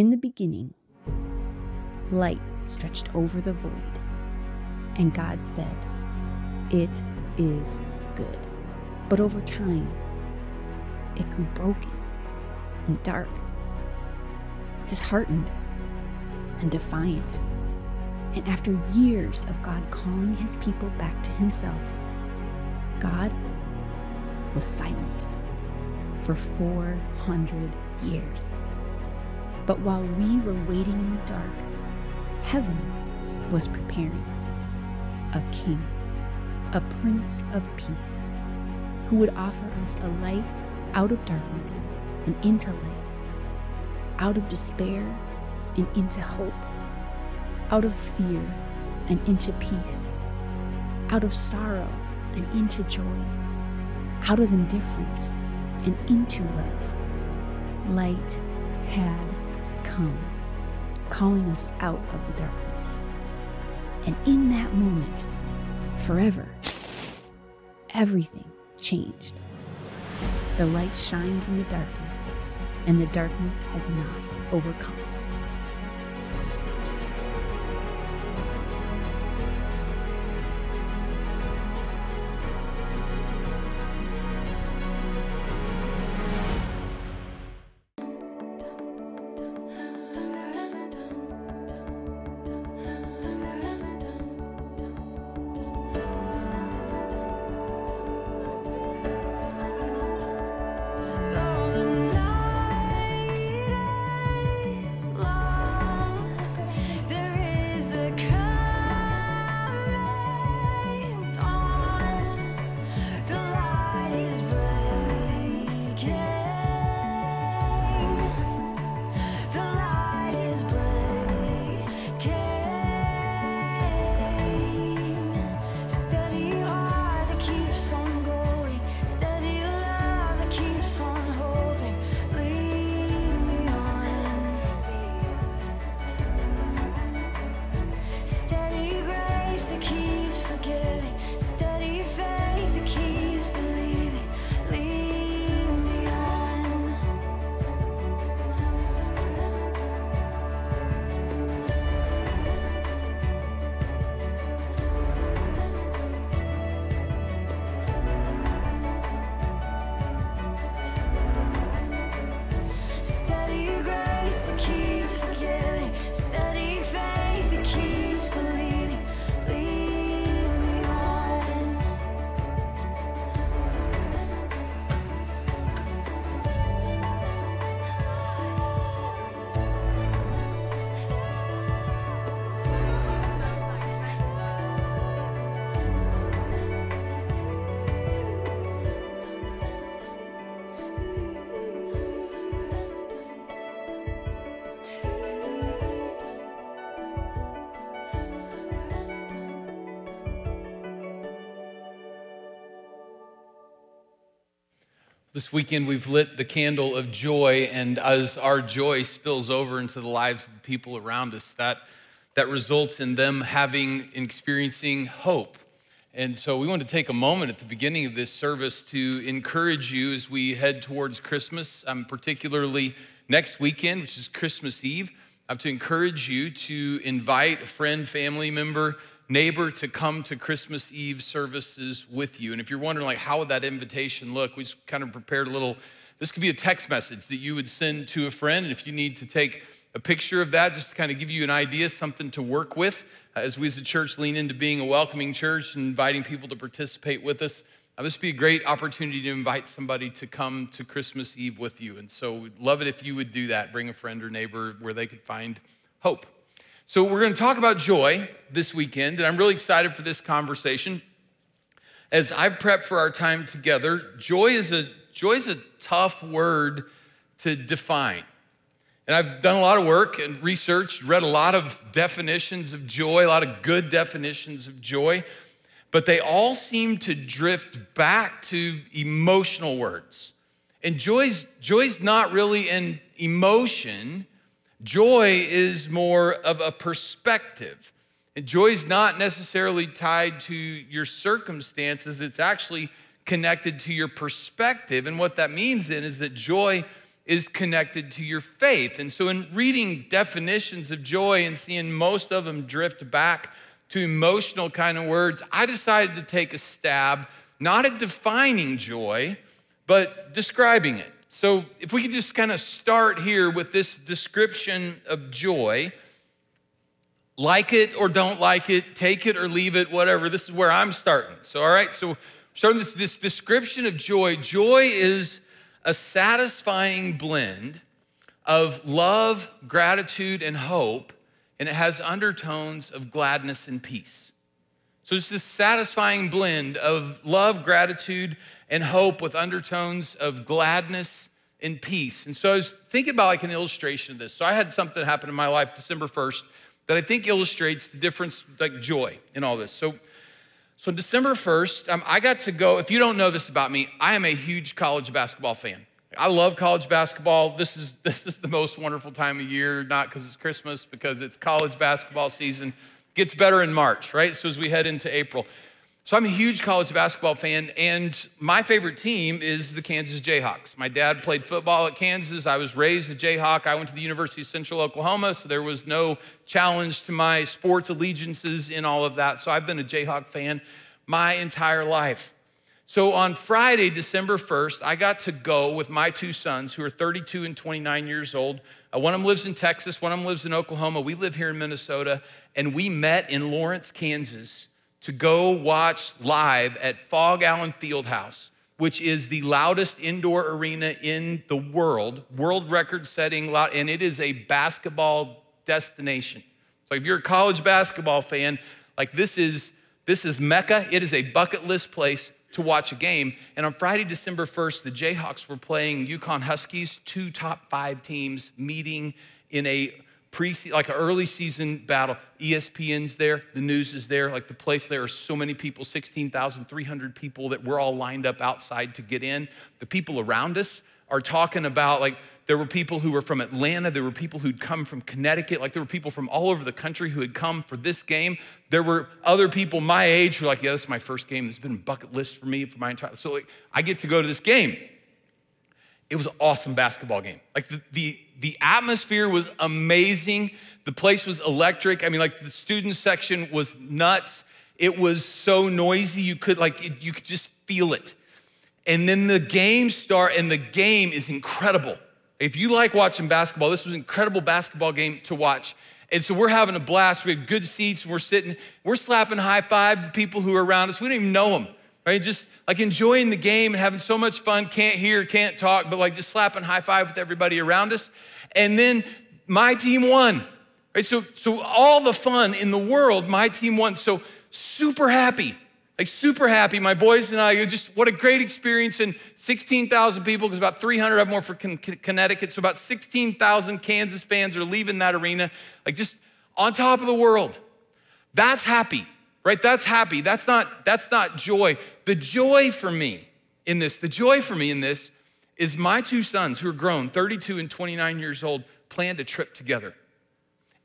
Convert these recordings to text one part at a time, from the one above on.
In the beginning, light stretched over the void, and God said, It is good. But over time, it grew broken and dark, disheartened and defiant. And after years of God calling his people back to himself, God was silent for 400 years. But while we were waiting in the dark, heaven was preparing a king, a prince of peace, who would offer us a life out of darkness and into light, out of despair and into hope, out of fear and into peace, out of sorrow and into joy, out of indifference and into love. Light had come, calling us out of the darkness. And in that moment, forever, everything changed. The light shines in the darkness, and the darkness has not overcome it. This weekend, we've lit the candle of joy, and as our joy spills over into the lives of the people around us, that, that results in them having and experiencing hope. And so, we want to take a moment at the beginning of this service to encourage you as we head towards Christmas, um, particularly next weekend, which is Christmas Eve. I have to encourage you to invite a friend, family member, neighbor to come to Christmas Eve services with you. And if you're wondering, like, how would that invitation look? We just kind of prepared a little, this could be a text message that you would send to a friend. And if you need to take a picture of that, just to kind of give you an idea, something to work with uh, as we as a church lean into being a welcoming church and inviting people to participate with us. Uh, this would be a great opportunity to invite somebody to come to Christmas Eve with you. And so we'd love it if you would do that. Bring a friend or neighbor where they could find hope. So, we're going to talk about joy this weekend, and I'm really excited for this conversation. As I've prepped for our time together, joy is a, joy is a tough word to define. And I've done a lot of work and researched, read a lot of definitions of joy, a lot of good definitions of joy, but they all seem to drift back to emotional words. And joy's, joy's not really an emotion, Joy is more of a perspective. And joy is not necessarily tied to your circumstances, it's actually connected to your perspective. And what that means then is that joy is connected to your faith. And so, in reading definitions of joy and seeing most of them drift back to emotional kind of words, I decided to take a stab, not at defining joy, but describing it. So, if we could just kind of start here with this description of joy, like it or don't like it, take it or leave it, whatever. This is where I'm starting. So, all right, so starting this, this description of joy. Joy is a satisfying blend of love, gratitude, and hope, and it has undertones of gladness and peace. So it's this satisfying blend of love, gratitude, and hope with undertones of gladness and peace. And so I was thinking about like an illustration of this. So I had something happen in my life December 1st that I think illustrates the difference, like joy in all this. So so December 1st, um, I got to go. If you don't know this about me, I am a huge college basketball fan. I love college basketball. This is, this is the most wonderful time of year, not because it's Christmas, because it's college basketball season. Gets better in March, right? So as we head into April. So I'm a huge college basketball fan, and my favorite team is the Kansas Jayhawks. My dad played football at Kansas. I was raised a Jayhawk. I went to the University of Central Oklahoma, so there was no challenge to my sports allegiances in all of that. So I've been a Jayhawk fan my entire life. So on Friday, December 1st, I got to go with my two sons who are 32 and 29 years old. Uh, one of them lives in Texas, one of them lives in Oklahoma. We live here in Minnesota, and we met in Lawrence, Kansas to go watch live at Phog Allen Fieldhouse, which is the loudest indoor arena in the world, world record setting loud, and it is a basketball destination. So if you're a college basketball fan, like this is this is Mecca. It is a bucket list place to watch a game. And on Friday, December 1st, the Jayhawks were playing UConn Huskies, two top five teams meeting in a pre like an early season battle. ESPN's there, the news is there, like the place there are so many people, 16,300 people that we're all lined up outside to get in. The people around us are talking about like there were people who were from Atlanta, there were people who'd come from Connecticut, like there were people from all over the country who had come for this game. There were other people my age who were like, yeah, this is my first game. This has been a bucket list for me for my entire so like I get to go to this game. It was an awesome basketball game. Like the, the the atmosphere was amazing. The place was electric. I mean, like the student section was nuts. It was so noisy, you could like it, you could just feel it. And then the game start, and the game is incredible. If you like watching basketball, this was an incredible basketball game to watch. And so we're having a blast. We have good seats. We're sitting, we're slapping high five to people who are around us. We don't even know them, right? Just like enjoying the game and having so much fun. Can't hear, can't talk, but like just slapping high five with everybody around us. And then my team won. Right? So, so all the fun in the world, my team won. So super happy. Like super happy. My boys and I, just what a great experience. And 16,000 people, because about 300 of them were for Connecticut. So about 16,000 Kansas fans are leaving that arena, like just on top of the world. That's happy, right? That's happy. That's not, that's not joy. The joy for me in this, the joy for me in this is my two sons who are grown, 32 and 29 years old, planned a trip together.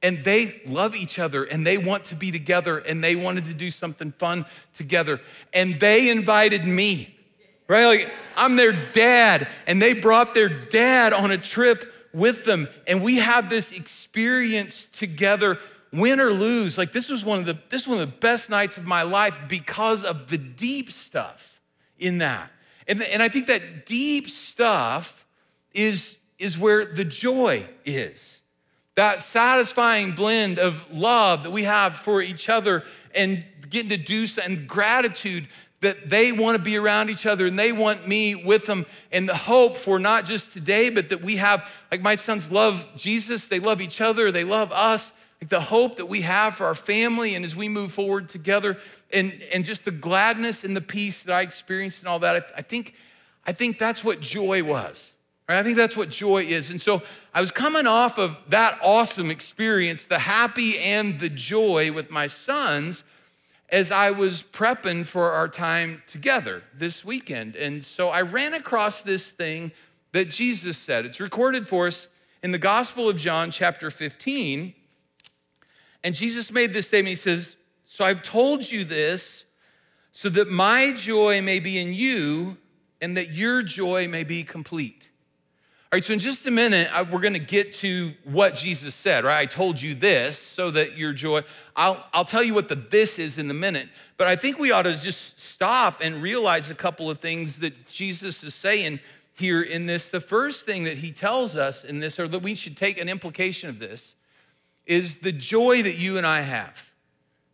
And they love each other and they want to be together and they wanted to do something fun together. And they invited me, right? Like I'm their dad and they brought their dad on a trip with them. And we have this experience together win or lose like this was one of the this was one of the best nights of my life because of the deep stuff in that and, and I think that deep stuff is, is where the joy is. That satisfying blend of love that we have for each other and getting to do so, and gratitude that they want to be around each other and they want me with them and the hope for not just today but that we have like my sons love jesus they love each other they love us like the hope that we have for our family and as we move forward together and, and just the gladness and the peace that I experienced and all that, I, I think, I think that's what joy was. Right? I think that's what joy is. And so I was coming off of that awesome experience, the happy and the joy with my sons as I was prepping for our time together this weekend. And so I ran across this thing that Jesus said. It's recorded for us in the Gospel of John, chapter 15. And Jesus made this statement. He says, So I've told you this so that my joy may be in you and that your joy may be complete. All right, so in just a minute, I, we're going to get to what Jesus said, right? I told you this so that your joy, I'll, I'll tell you what the this is in a minute, but I think we ought to just stop and realize a couple of things that Jesus is saying here in this. The first thing that he tells us in this, or that we should take an implication of this, is the joy that you and I have.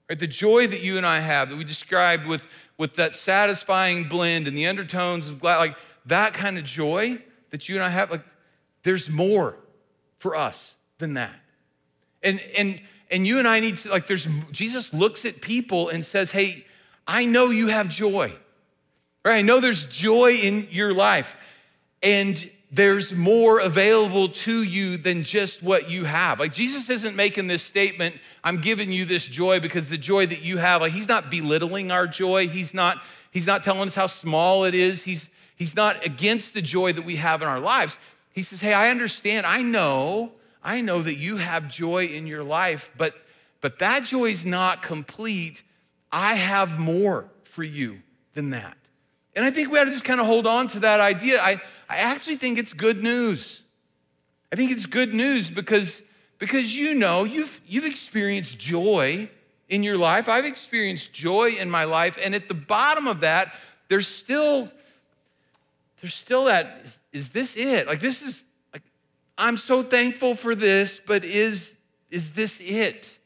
Right? The joy that you and I have, that we described with, with that satisfying blend and the undertones of glad, like that kind of joy that you and I have, like there's more for us than that. And and and you and I need to like there's Jesus looks at people and says, "Hey, I know you have joy. Right? I know there's joy in your life. And there's more available to you than just what you have. Like Jesus isn't making this statement, I'm giving you this joy because the joy that you have, like he's not belittling our joy. He's not he's not telling us how small it is. He's he's not against the joy that we have in our lives. He says, "Hey, I understand. I know. I know that you have joy in your life, but but that joy is not complete. I have more for you than that." And I think we ought to just kind of hold on to that idea. I, I actually think it's good news. I think it's good news because, because you know, you've, you've experienced joy in your life. I've experienced joy in my life. And at the bottom of that, there's still, there's still that, is, is this it? Like this is, like, I'm so thankful for this, but is, is this it?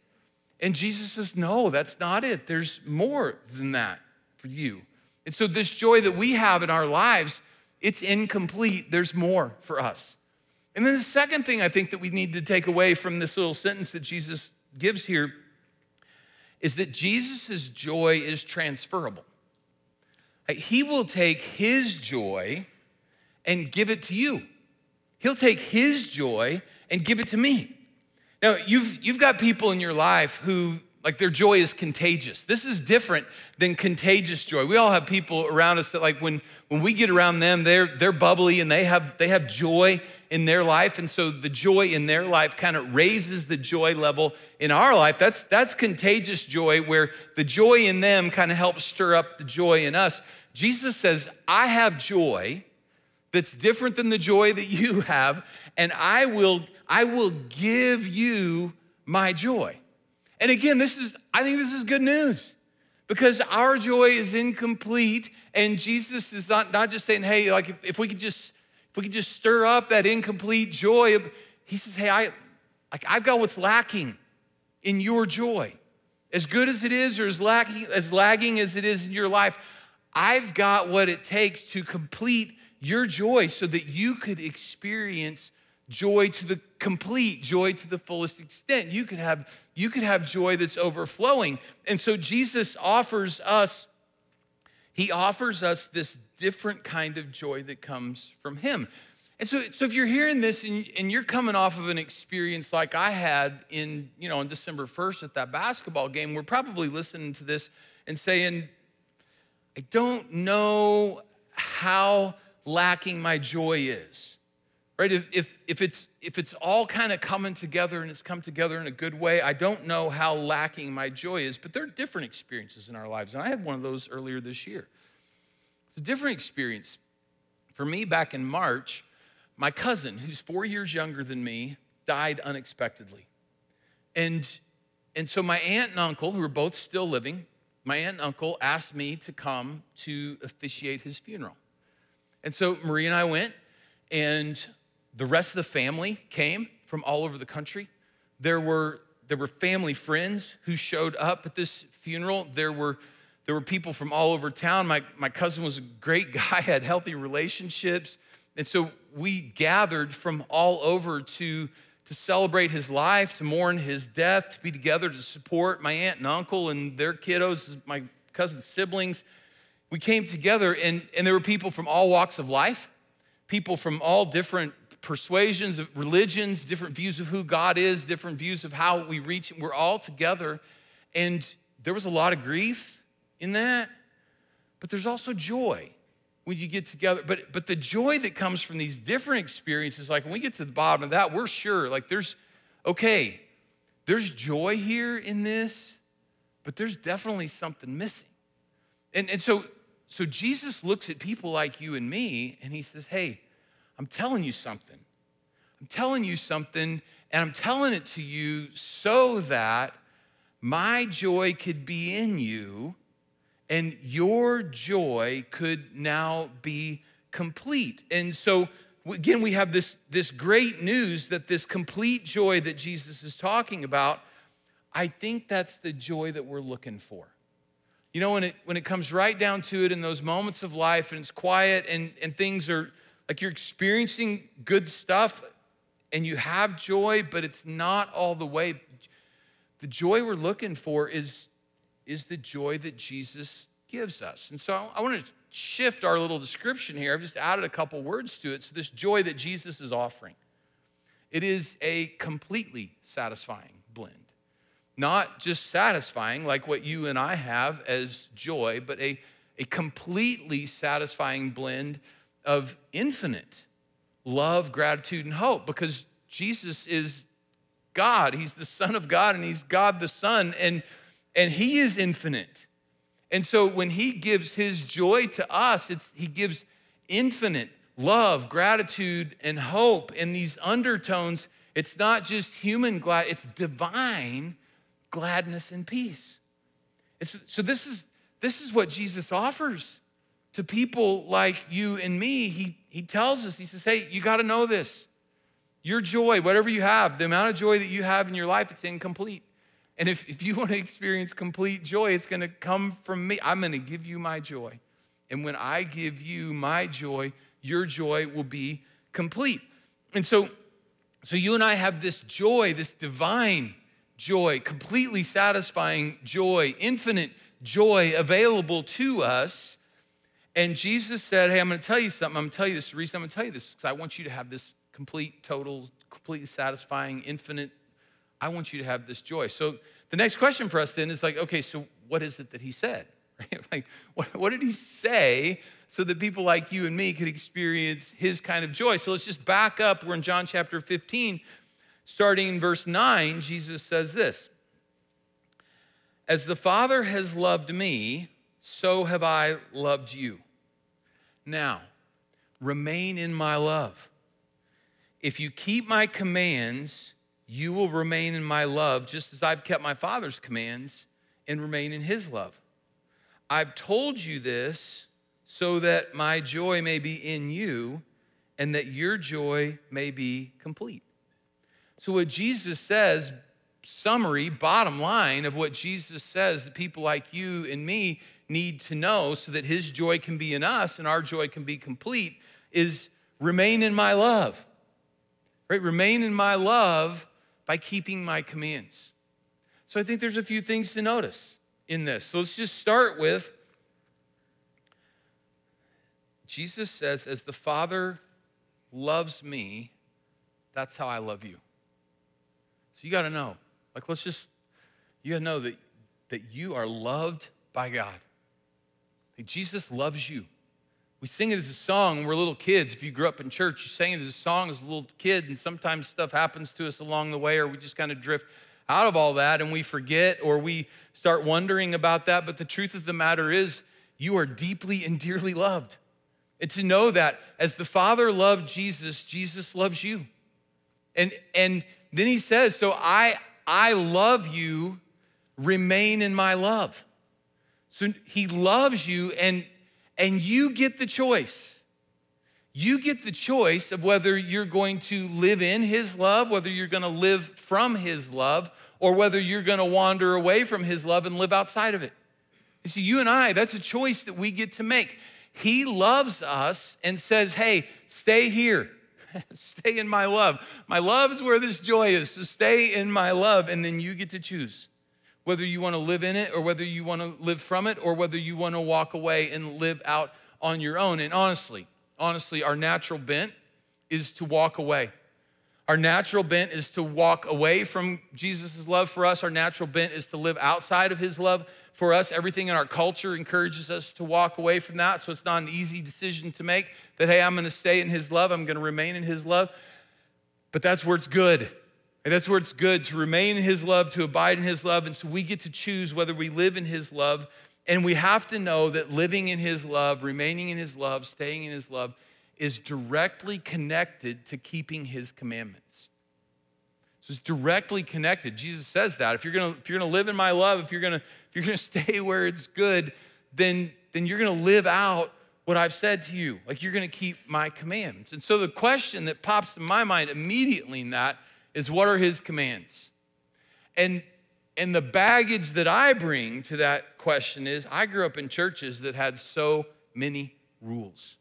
And Jesus says, no, that's not it. There's more than that for you. And so, this joy that we have in our lives, it's incomplete. There's more for us. And then, the second thing I think that we need to take away from this little sentence that Jesus gives here is that Jesus' joy is transferable. He will take his joy and give it to you. He'll take his joy and give it to me. Now, you've, you've got people in your life who like their joy is contagious. This is different than contagious joy. We all have people around us that like when, when we get around them, they're, they're bubbly and they have, they have joy in their life. And so the joy in their life kind of raises the joy level in our life. That's, that's contagious joy where the joy in them kind of helps stir up the joy in us. Jesus says, I have joy that's different than the joy that you have, and I will, I will give you my joy. And again, this is, I think this is good news because our joy is incomplete. And Jesus is not, not just saying, hey, like if, if we could just, if we could just stir up that incomplete joy, he says, hey, I, like I've got what's lacking in your joy. As good as it is, or as lacking, as lagging as it is in your life, I've got what it takes to complete your joy so that you could experience joy to the complete, joy to the fullest extent. You could have, you could have joy that's overflowing. And so Jesus offers us, he offers us this different kind of joy that comes from him. And so, so if you're hearing this and, and you're coming off of an experience like I had in, you know, on December 1st at that basketball game, we're probably listening to this and saying, I don't know how lacking my joy is right? If, if, if it's if it's all kind of coming together and it's come together in a good way i don't know how lacking my joy is but there are different experiences in our lives. And i had one of those earlier this year. It's a different experience. For me back in march my cousin who's four years younger than me died unexpectedly. And and so my aunt and uncle who are both still living my aunt and uncle asked me to come to officiate his funeral. And so marie and i went and the rest of the family came from all over the country. There were, there were family friends who showed up at this funeral. There were, there were people from all over town. My, my cousin was a great guy, had healthy relationships. And so we gathered from all over to, to celebrate his life, to mourn his death, to be together to support my aunt and uncle and their kiddos, my cousin's siblings. We came together, and, and there were people from all walks of life, people from all different persuasions, of religions, different views of who God is, different views of how we reach. We're all together. And there was a lot of grief in that, but there's also joy when you get together. But, but the joy that comes from these different experiences, like when we get to the bottom of that, we're sure, like there's, okay, there's joy here in this, but there's definitely something missing. And, and so, so Jesus looks at people like you and me and he says, hey, I'm telling you something. I'm telling you something, and I'm telling it to you so that my joy could be in you and your joy could now be complete. And so, again, we have this, this great news that this complete joy that Jesus is talking about, I think that's the joy that we're looking for. You know, when it, when it comes right down to it in those moments of life and it's quiet and, and things are like you're experiencing good stuff and you have joy, but it's not all the way. The joy we're looking for is, is the joy that Jesus gives us. And so I want to shift our little description here. I've just added a couple words to it. So, this joy that Jesus is offering, it is a completely satisfying blend. Not just satisfying like what you and I have as joy, but a, a completely satisfying blend of infinite love, gratitude, and hope because Jesus is God. He's the Son of God and He's God the Son, and, and He is infinite. And so when He gives His joy to us, it's, He gives infinite love, gratitude, and hope. And these undertones, it's not just human glad, it's divine gladness and peace. It's, so this is, this is what Jesus offers to people like you and me, he, he tells us, he says, hey, you got to know this. Your joy, whatever you have, the amount of joy that you have in your life, it's incomplete. And if, if you want to experience complete joy, it's going to come from me. I'm going to give you my joy. And when I give you my joy, your joy will be complete. And so, so you and I have this joy, this divine joy, completely satisfying joy, infinite joy available to us and Jesus said, Hey, I'm to tell you something. I'm to tell you this. The reason I'm to tell you this is because I want you to have this complete, total, completely satisfying, infinite. I want you to have this joy. So the next question for us then is like, okay, so what is it that he said? Right? Like, what, what did he say so that people like you and me could experience his kind of joy? So let's just back up. We're in John chapter 15. Starting in verse 9, Jesus says this As the Father has loved me, so have I loved you. Now, remain in my love. If you keep my commands, you will remain in my love, just as I've kept my Father's commands and remain in his love. I've told you this so that my joy may be in you and that your joy may be complete. So, what Jesus says, summary, bottom line of what Jesus says that people like you and me need to know so that his joy can be in us and our joy can be complete is remain in my love. Right? Remain in my love by keeping my commands. So I think there's a few things to notice in this. So let's just start with Jesus says, As the Father loves me, that's how I love you. So you got to know. Like, let's just, you got to know that, that you are loved by God. Jesus loves you. We sing it as a song when we're little kids. If you grew up in church, you sang it as a song as a little kid, and sometimes stuff happens to us along the way, or we just kind of drift out of all that and we forget or we start wondering about that. But the truth of the matter is, you are deeply and dearly loved. And to know that as the Father loved Jesus, Jesus loves you. And, and then he says, So I, I love you, remain in my love. So he loves you, and, and you get the choice. You get the choice of whether you're going to live in his love, whether you're going to live from his love, or whether you're going to wander away from his love and live outside of it. You see, you and I, that's a choice that we get to make. He loves us and says, hey, stay here. stay in my love. My love is where this joy is. So stay in my love, and then you get to choose whether you want to live in it or whether you want to live from it or whether you want to walk away and live out on your own. And honestly, honestly, our natural bent is to walk away. Our natural bent is to walk away from Jesus' love for us. Our natural bent is to live outside of his love for us. Everything in our culture encourages us to walk away from that. So it's not an easy decision to make that, hey, I'm going to stay in his love, I'm going to remain in his love. But that's where it's good. And that's where it's good to remain in His love, to abide in His love. And so we get to choose whether we live in His love. And we have to know that living in His love, remaining in His love, staying in His love is directly connected to keeping his commandments. So it's directly connected. Jesus says that. If you're gonna, if you're gonna live in my love, if you're gonna, if you're gonna stay where it's good, then, then you're gonna live out what I've said to you. Like you're gonna keep my commands. And so the question that pops in my mind immediately in that is what are his commands? And and the baggage that I bring to that question is I grew up in churches that had so many rules.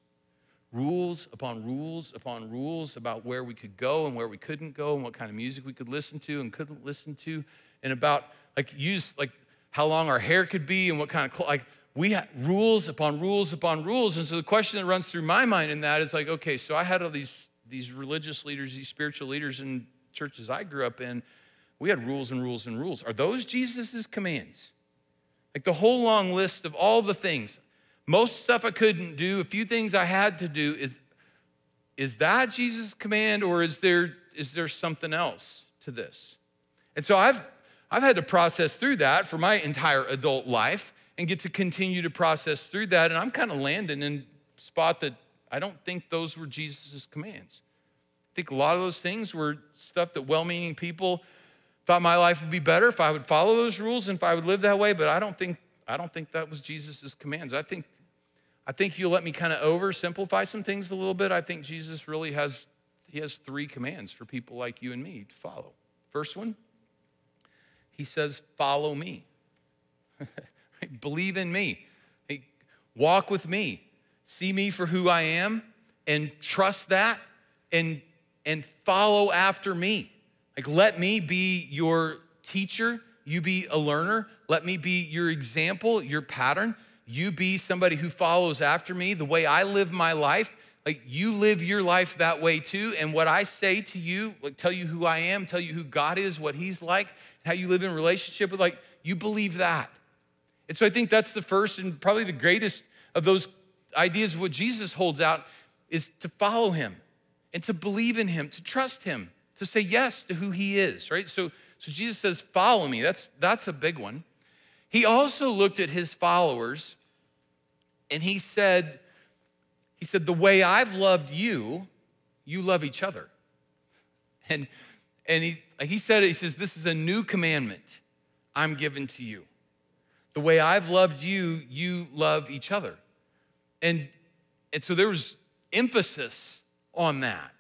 Rules upon rules upon rules about where we could go and where we couldn't go and what kind of music we could listen to and couldn't listen to and about like use like how long our hair could be and what kind of like we had rules upon rules upon rules and so the question that runs through my mind in that is like okay so I had all these these religious leaders these spiritual leaders in churches I grew up in we had rules and rules and rules. Are those Jesus' commands? Like the whole long list of all the things. Most stuff I couldn't do, a few things I had to do. Is, is that Jesus' command or is there, is there something else to this? And so I've, I've had to process through that for my entire adult life and get to continue to process through that. And I'm kind of landing in spot that I don't think those were Jesus' commands. I think a lot of those things were stuff that well meaning people thought my life would be better if I would follow those rules and if I would live that way, but I don't think, I don't think that was Jesus' commands. I think, I think you'll let me kind of oversimplify some things a little bit. I think Jesus really has, he has three commands for people like you and me to follow. First one, he says, follow me. Believe in me. Hey, walk with me. See me for who I am and trust that and, and follow after me. Like, let me be your teacher. You be a learner. Let me be your example, your pattern. You be somebody who follows after me. The way I live my life, like you live your life that way too. And what I say to you, like tell you who I am, tell you who God is, what He's like, how you live in relationship with, like you believe that. And so I think that's the first and probably the greatest of those ideas of what Jesus holds out is to follow Him and to believe in Him, to trust Him to say yes to who he is, right? So, so Jesus says, Follow me. That's, that's a big one. He also looked at his followers and he said, he said, the way I've loved you, you love each other. And, and he, he said he says, this is a new commandment I'm given to you. The way I've loved you, you love each other. And, and so there was emphasis on that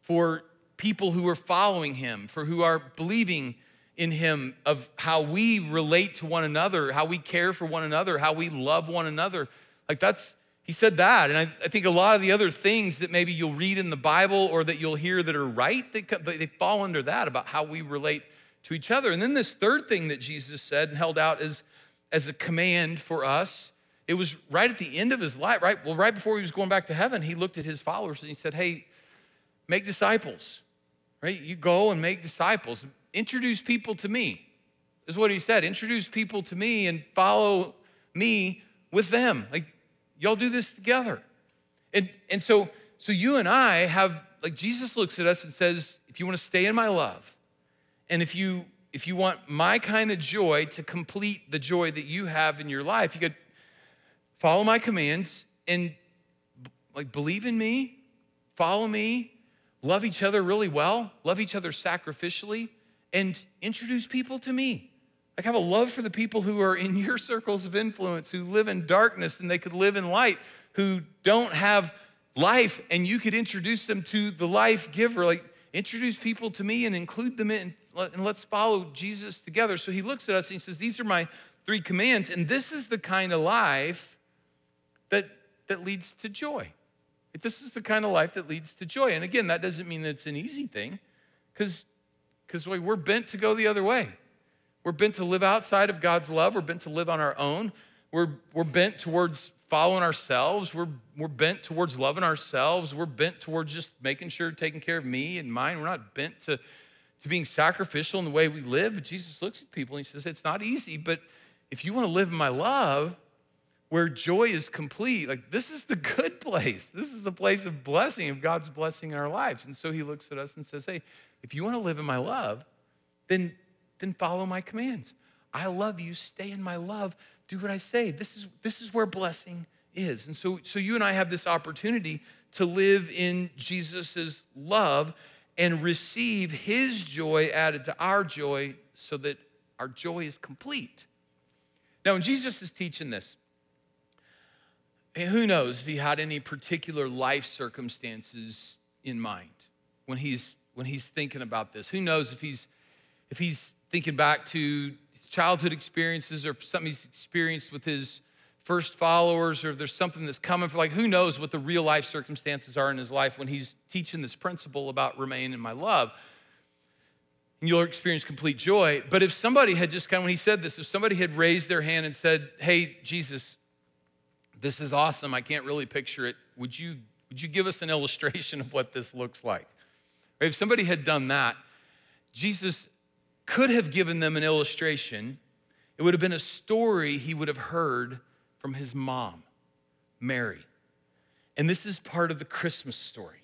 for people who are following him, for who are believing in him, of how we relate to one another, how we care for one another, how we love one another. Like that's, he said that. And I, I think a lot of the other things that maybe you'll read in the Bible or that you'll hear that are right, they, they fall under that about how we relate to each other. And then this third thing that Jesus said and held out as, as a command for us, it was right at the end of his life, right? Well, right before he was going back to heaven, he looked at his followers and he said, Hey, make disciples right? You go and make disciples. Introduce people to me. Is what he said. Introduce people to me and follow me with them. Like, y'all do this together. And, and so, so you and I have, like, Jesus looks at us and says, if you want to stay in my love, and if you if you want my kind of joy to complete the joy that you have in your life, you could follow my commands and like believe in me, follow me, love each other really well, love each other sacrificially, and introduce people to me. Like, have a love for the people who are in your circles of influence, who live in darkness and they could live in light, who don't have life, and you could introduce them to the life giver. Like, introduce people to me and include them in, and let's follow Jesus together. So he looks at us and he says, These are my three commands, and this is the kind of life that, that leads to joy. This is the kind of life that leads to joy. And again, that doesn't mean that it's an easy thing, because we're bent to go the other way. We're bent to live outside of God's love. We're bent to live on our own. We're, we're bent towards following ourselves. We're, we're bent towards loving ourselves. We're bent towards just making sure, taking care of me and mine. We're not bent to, to being sacrificial in the way we live. But Jesus looks at people and he says, It's not easy, but if you want to live in my love, where joy is complete. Like, this is the good place. This is the place of blessing, of God's blessing in our lives. And so he looks at us and says, Hey, if you want to live in my love, then, then follow my commands. I love you. Stay in my love. Do what I say. This is, this is where blessing is. And so, so you and I have this opportunity to live in Jesus' love and receive his joy added to our joy so that our joy is complete. Now, when Jesus is teaching this, who knows if he had any particular life circumstances in mind when he's when he's thinking about this. Who knows if he's if he's thinking back to childhood experiences or something he's experienced with his first followers or there's something that's coming for like who knows what the real life circumstances are in his life when he's teaching this principle about remain in my love and you'll experience complete joy but if somebody had just kind of when he said this if somebody had raised their hand and said hey jesus this is awesome i can't really picture it would you would you give us an illustration of what this looks like if somebody had done that jesus could have given them an illustration it would have been a story he would have heard from his mom, Mary. And this is part of the Christmas story.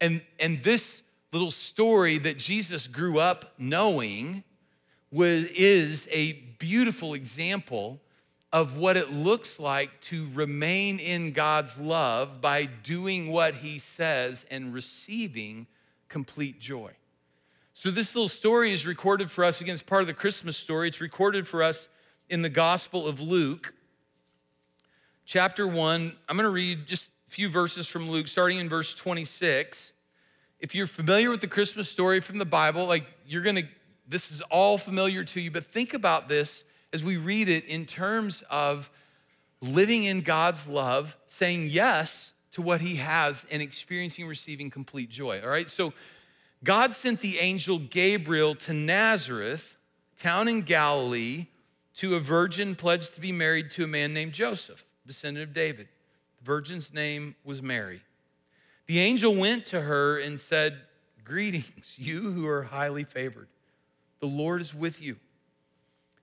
And, and this little story that Jesus grew up knowing was, is a beautiful example of what it looks like to remain in God's love by doing what he says and receiving complete joy. So, this little story is recorded for us, against part of the Christmas story. It's recorded for us in the Gospel of Luke chapter 1. I'm going to read just a few verses from Luke, starting in verse 26. If you're familiar with the Christmas story from the Bible, like you're going to, this is all familiar to you, but think about this as we read it in terms of living in God's love, saying yes to what He has, and experiencing receiving complete joy. All right, so God sent the angel Gabriel to Nazareth, town in Galilee, to a virgin pledged to be married to a man named Joseph descendant of David. The virgin's name was Mary. The angel went to her and said, Greetings, you who are highly favored. The Lord is with you.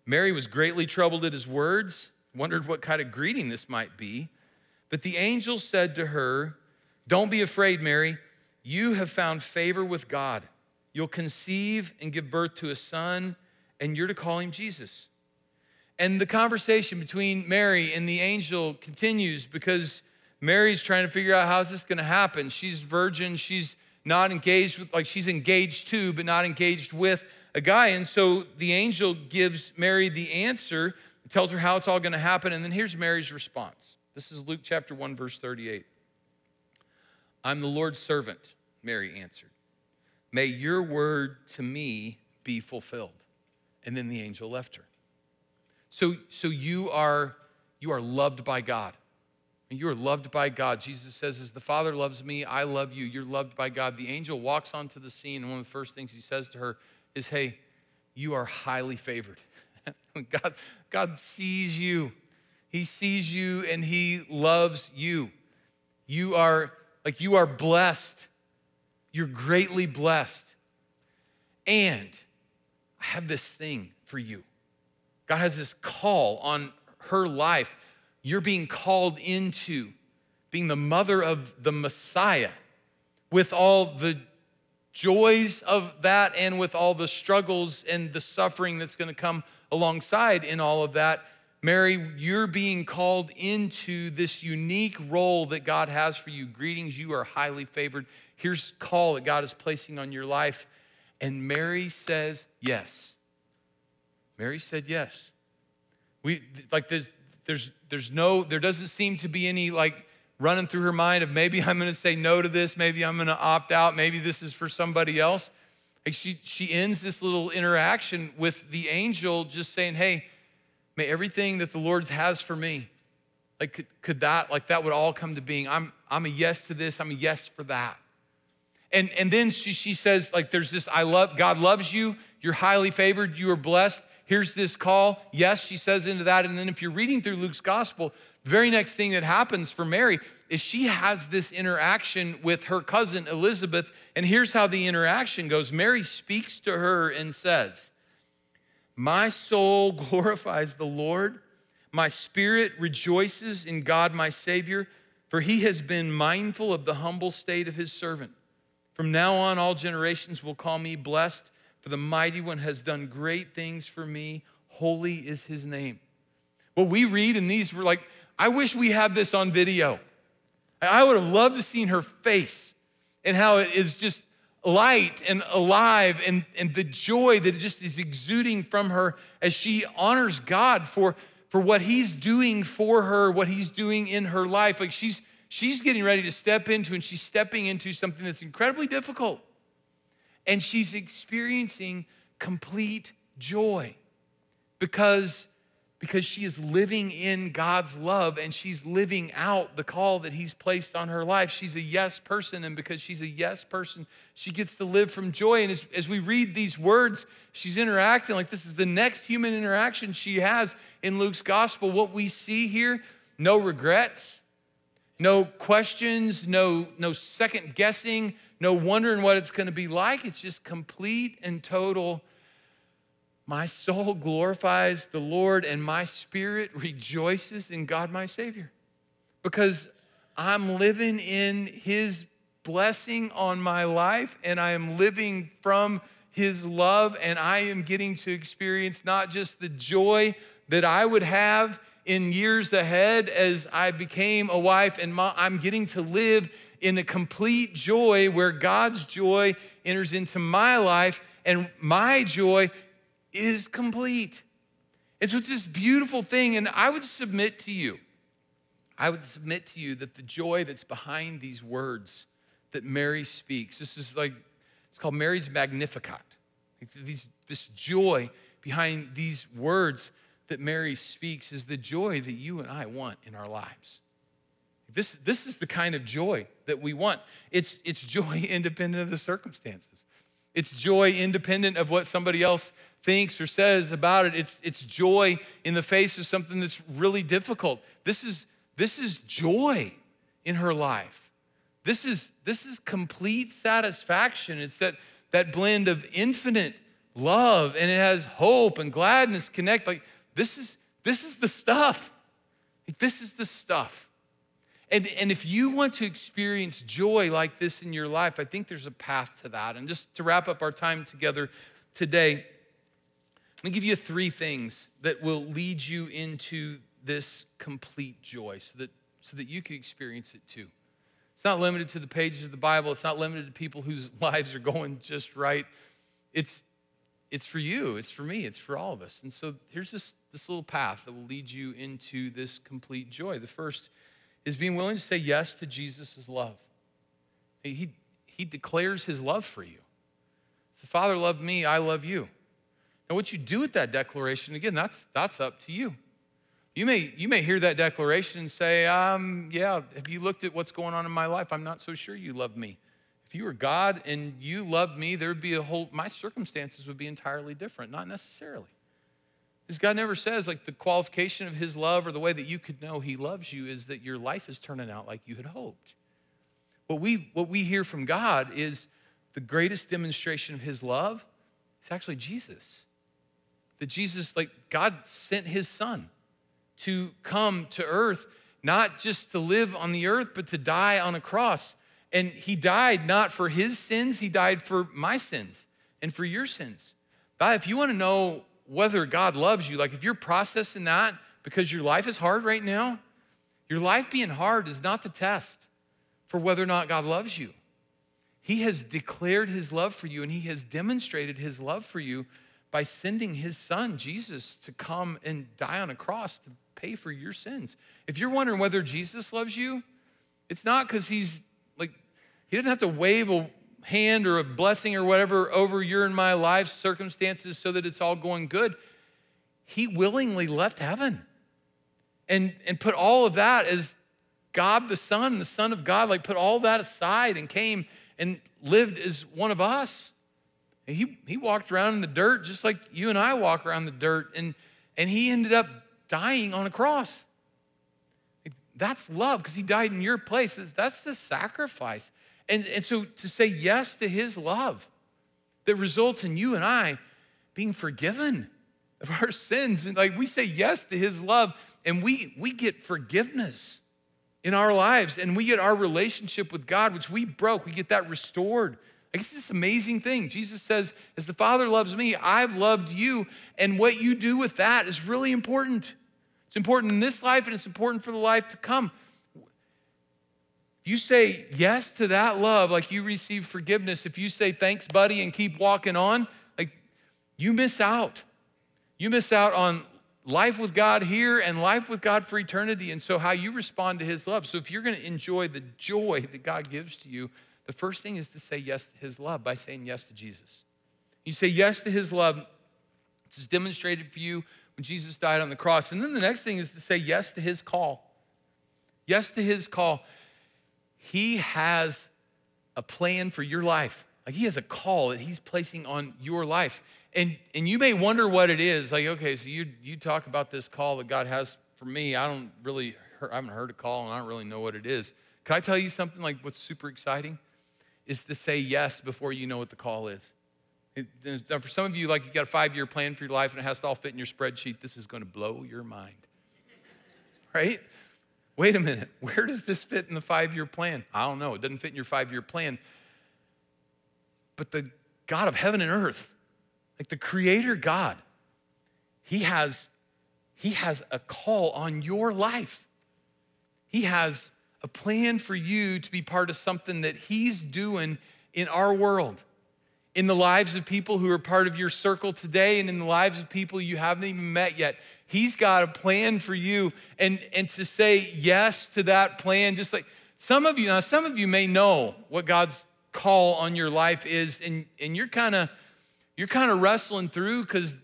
Mary was greatly troubled at his words, wondered what kind of greeting this might be. But the angel said to her, Don't be afraid, Mary. You have found favor with God. You'll conceive and give birth to a son, and you're to call him Jesus. And the conversation between Mary and the angel continues because Mary's trying to figure out how's this going to happen. She's virgin, she's not engaged with, like she's engaged to, but not engaged with a guy. And so the angel gives Mary the answer, tells her how it's all going to happen. And then here's Mary's response. This is Luke chapter 1, verse 38. I'm the Lord's servant, Mary answered. May your word to me be fulfilled. And then the angel left her. So, so you are you are loved by God. And you are loved by God. Jesus says, As the Father loves me, I love you. You're loved by God. The angel walks onto the scene, and one of the first things he says to her is, Hey, you are highly favored. God, God sees you. He sees you and he loves you. You are like you are blessed. You're greatly blessed. And I have this thing for you. God has this call on her life. You're being called into being the mother of the Messiah with all the joys of that and with all the struggles and the suffering that's going to come alongside in all of that. Mary, you're being called into this unique role that God has for you. Greetings, you are highly favored. Here's call that God is placing on your life. And Mary says yes. Mary said yes. We like there's there's there's no there doesn't seem to be any like running through her mind of maybe I'm going to say no to this, maybe I'm going to opt out, maybe this is for somebody else. Like she she ends this little interaction with the angel just saying, "Hey, may everything that the Lord has for me, like could, could that like that would all come to being. I'm I'm a yes to this. I'm a yes for that." And and then she she says like there's this I love God loves you. You're highly favored. You are blessed here's this call. Yes, she says into that. And then if you're reading through Luke's gospel, very next thing that happens for Mary is she has this interaction with her cousin Elizabeth. And here's how the interaction goes Mary speaks to her and says, My soul glorifies the Lord, my spirit rejoices in God, my Savior, for he has been mindful of the humble state of his servant. From now on, all generations will call me blessed. For the mighty one has done great things for me. Holy is his name. What we read in these, we're like, I wish we had this on video. I would have loved to seen her face and how it is just light and alive and, and the joy that just is exuding from her as she honors God for, for what he's doing for her, what he's doing in her life. Like she's she's getting ready to step into and she's stepping into something that's incredibly difficult. And she's experiencing complete joy because because she is living in God's love and she's living out the call that He's placed on her life. She's a yes person, and because she's a yes person, she gets to live from joy. And as, as we read these words, she's interacting like this is the next human interaction she has in Luke's gospel. What we see here no regrets, no questions, no, no second guessing, no wondering what it's going to be like. It's just complete and total my soul glorifies the Lord, and my spirit rejoices in God my Savior. Because I'm living in His blessing on my life, and I am living from His love, and I am getting to experience not just the joy that I would have in years ahead as I became a wife, and mom, I'm getting to live in a complete joy where God's joy enters into my life, and my joy is complete. And so it's this beautiful thing. And I would submit to you, I would submit to you that the joy that's behind these words that Mary speaks, this is like, it's called Mary's Magnificat. These, this joy behind these words that Mary speaks is the joy that you and I want in our lives. This, this is the kind of joy that we want. It's, it's joy independent of the circumstances. It's joy independent of what somebody else thinks or says about it. It's, it's joy in the face of something that's really difficult. This is, this is joy in her life. This is, this is complete satisfaction. It's that, that blend of infinite love and it has hope and gladness connect. Like this is, this is the stuff. This is the stuff. And, and if you want to experience joy like this in your life, I think there's a path to that. And just to wrap up our time together today, let me give you three things that will lead you into this complete joy so that, so that you can experience it too. It's not limited to the pages of the Bible, it's not limited to people whose lives are going just right. It's, it's for you, it's for me, it's for all of us. And so here's this, this little path that will lead you into this complete joy. The first is being willing to say yes to Jesus' love. He, he declares his love for you. the Father loved me, I love you. And what you do with that declaration, again, that's, that's up to you. You may, you may hear that declaration and say, um, Yeah, have you looked at what's going on in my life? I'm not so sure you love me. If you were God and you loved me, there'd be a whole, my circumstances would be entirely different. Not necessarily. Because God never says, like, the qualification of His love or the way that you could know He loves you is that your life is turning out like you had hoped. What we, what we hear from God is the greatest demonstration of His love is actually Jesus that Jesus, like God sent his son to come to earth, not just to live on the earth, but to die on a cross. And he died not for his sins, he died for my sins and for your sins. If you want to know whether God loves you, like if you're processing that because your life is hard right now, your life being hard is not the test for whether or not God loves you. He has declared his love for you and he has demonstrated his love for you by sending his son, Jesus, to come and die on a cross to pay for your sins. If you're wondering whether Jesus loves you, it's not because he's like, he doesn't have to wave a hand or a blessing or whatever over your and my life circumstances so that it's all going good. He willingly left heaven and, and put all of that as God the Son, the Son of God, like put all that aside and came and lived as one of us. He, he walked around in the dirt just like you and I walk around the dirt, and, and he ended up dying on a cross. That's love because he died in your place. That's the sacrifice. And, and so to say yes to his love that results in you and I being forgiven of our sins. And like we say yes to his love and we, we get forgiveness in our lives and we get our relationship with God, which we broke, we get that restored. Like it's this amazing thing. Jesus says, As the Father loves me, I've loved you. And what you do with that is really important. It's important in this life and it's important for the life to come. If you say yes to that love, like you receive forgiveness, if you say thanks, buddy, and keep walking on, like you miss out. You miss out on life with God here and life with God for eternity. And so, how you respond to His love. So, if you're going to enjoy the joy that God gives to you, the first thing is to say yes to His love by saying yes to Jesus. You say yes to His love. This is demonstrated for you when Jesus died on the cross. And then the next thing is to say yes to His call. Yes to His call. He has a plan for your life. Like He has a call that He's placing on your life. And, and you may wonder what it is. Like, okay, so you, you talk about this call that God has for me. I don't really, I haven't heard a call and I don't really know what it is. Can I tell you something like what's super exciting? Is to say yes before you know what the call is. It, uh, for some of you, like you got a five year plan for your life and it has to all fit in your spreadsheet, this is going to blow your mind. Right? Wait a minute, where does this fit in the five year plan? I don't know. It doesn't fit in your five year plan. But the God of heaven and earth, like the creator God, he has, he has a call on your life. He has a plan for you to be part of something that he's doing in our world, in the lives of people who are part of your circle today, and in the lives of people you haven't even met yet. He's got a plan for you. And, and to say yes to that plan, just like some of you, now some of you may know what God's call on your life is, and, and you're kind of you're kind of wrestling through because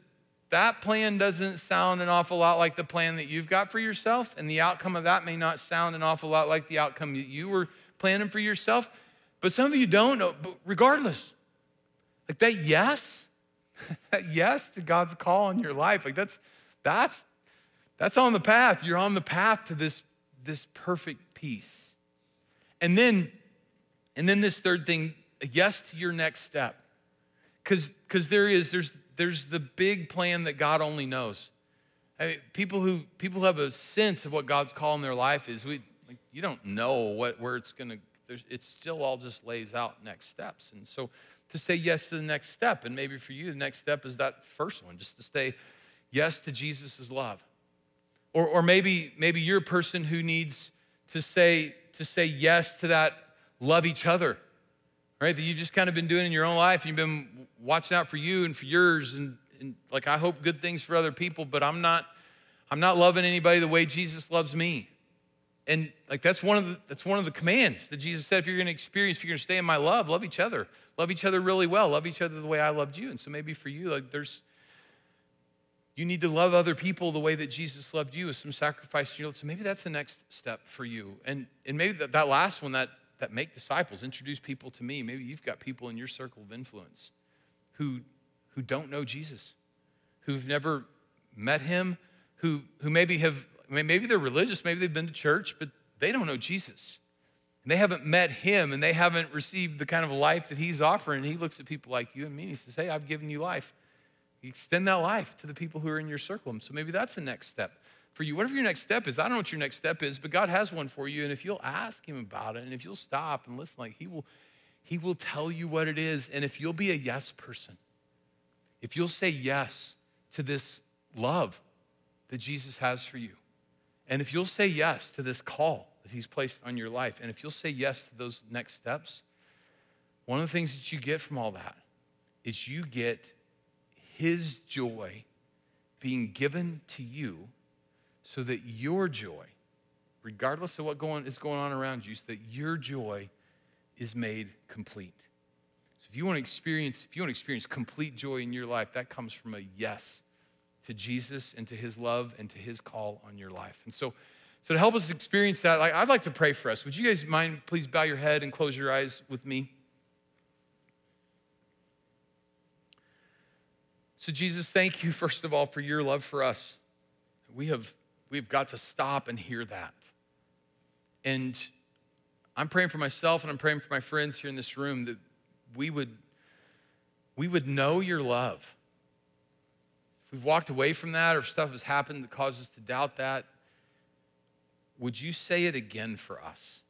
that plan doesn't sound an awful lot like the plan that you've got for yourself, and the outcome of that may not sound an awful lot like the outcome that you were planning for yourself. But some of you don't know, but regardless, like that yes, that yes to God's call on your life, like that's that's that's on the path. You're on the path to this, this perfect peace. And then, and then this third thing, yes to your next step. Because because there is, there's there's the big plan that God only knows. I mean, people who people who have a sense of what God's call in their life is. We like, you don't know what where it's gonna. It still all just lays out next steps, and so to say yes to the next step, and maybe for you the next step is that first one, just to say yes to Jesus' love, or or maybe maybe you're a person who needs to say to say yes to that love each other, right? That you've just kind of been doing in your own life. You've been watching out for you and for yours and, and like I hope good things for other people, but I'm not I'm not loving anybody the way Jesus loves me. And like that's one of the that's one of the commands that Jesus said if you're going to experience, if you're going to stay in my love, love each other. Love each other really well. Love each other the way I loved you. And so maybe for you, like there's you need to love other people the way that Jesus loved you with some sacrifice your life. So maybe that's the next step for you. And and maybe that, that last one, that that make disciples, introduce people to me. Maybe you've got people in your circle of influence who, who don't know Jesus, who've never met him, who, who maybe have, maybe they're religious, maybe they've been to church, but they don't know Jesus. And they haven't met him and they haven't received the kind of life that he's offering. He looks at people like you and me and he says, Hey, I've given you life. You extend that life to the people who are in your circle. And so maybe that's the next step for you. Whatever your next step is, I don't know what your next step is, but God has one for you. And if you'll ask him about it and if you'll stop and listen, like he will, he will tell you what it is. And if you'll be a yes person, if you'll say yes to this love that Jesus has for you, and if you'll say yes to this call that He's placed on your life, and if you'll say yes to those next steps, one of the things that you get from all that is you get His joy being given to you so that your joy, regardless of what going, is going on around you, so that your joy is made complete. So if you want to experience, if you want to experience complete joy in your life, that comes from a yes to Jesus and to his love and to his call on your life. And so, so to help us experience that, like, I'd like to pray for us. Would you guys mind please bow your head and close your eyes with me? So, Jesus, thank you, first of all, for your love for us. We have we've got to stop and hear that. And I'm praying for myself and I'm praying for my friends here in this room that we would, we would know your love. If we've walked away from that or if stuff has happened that causes us to doubt that, would you say it again for us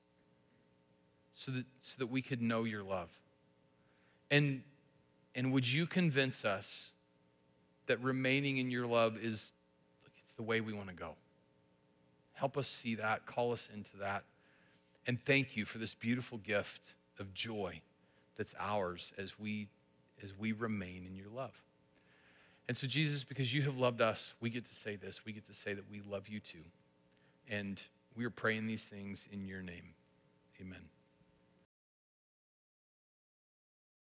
so that, so that we could know your love? And, and would you convince us that remaining in your love is it's the way we want to go? Help us see that, call us into that. And thank you for this beautiful gift of joy that's ours as we as we remain in your love. And so Jesus, because you have loved us, we get to say this. We get to say that we love you too. And we are praying these things in your name. Amen.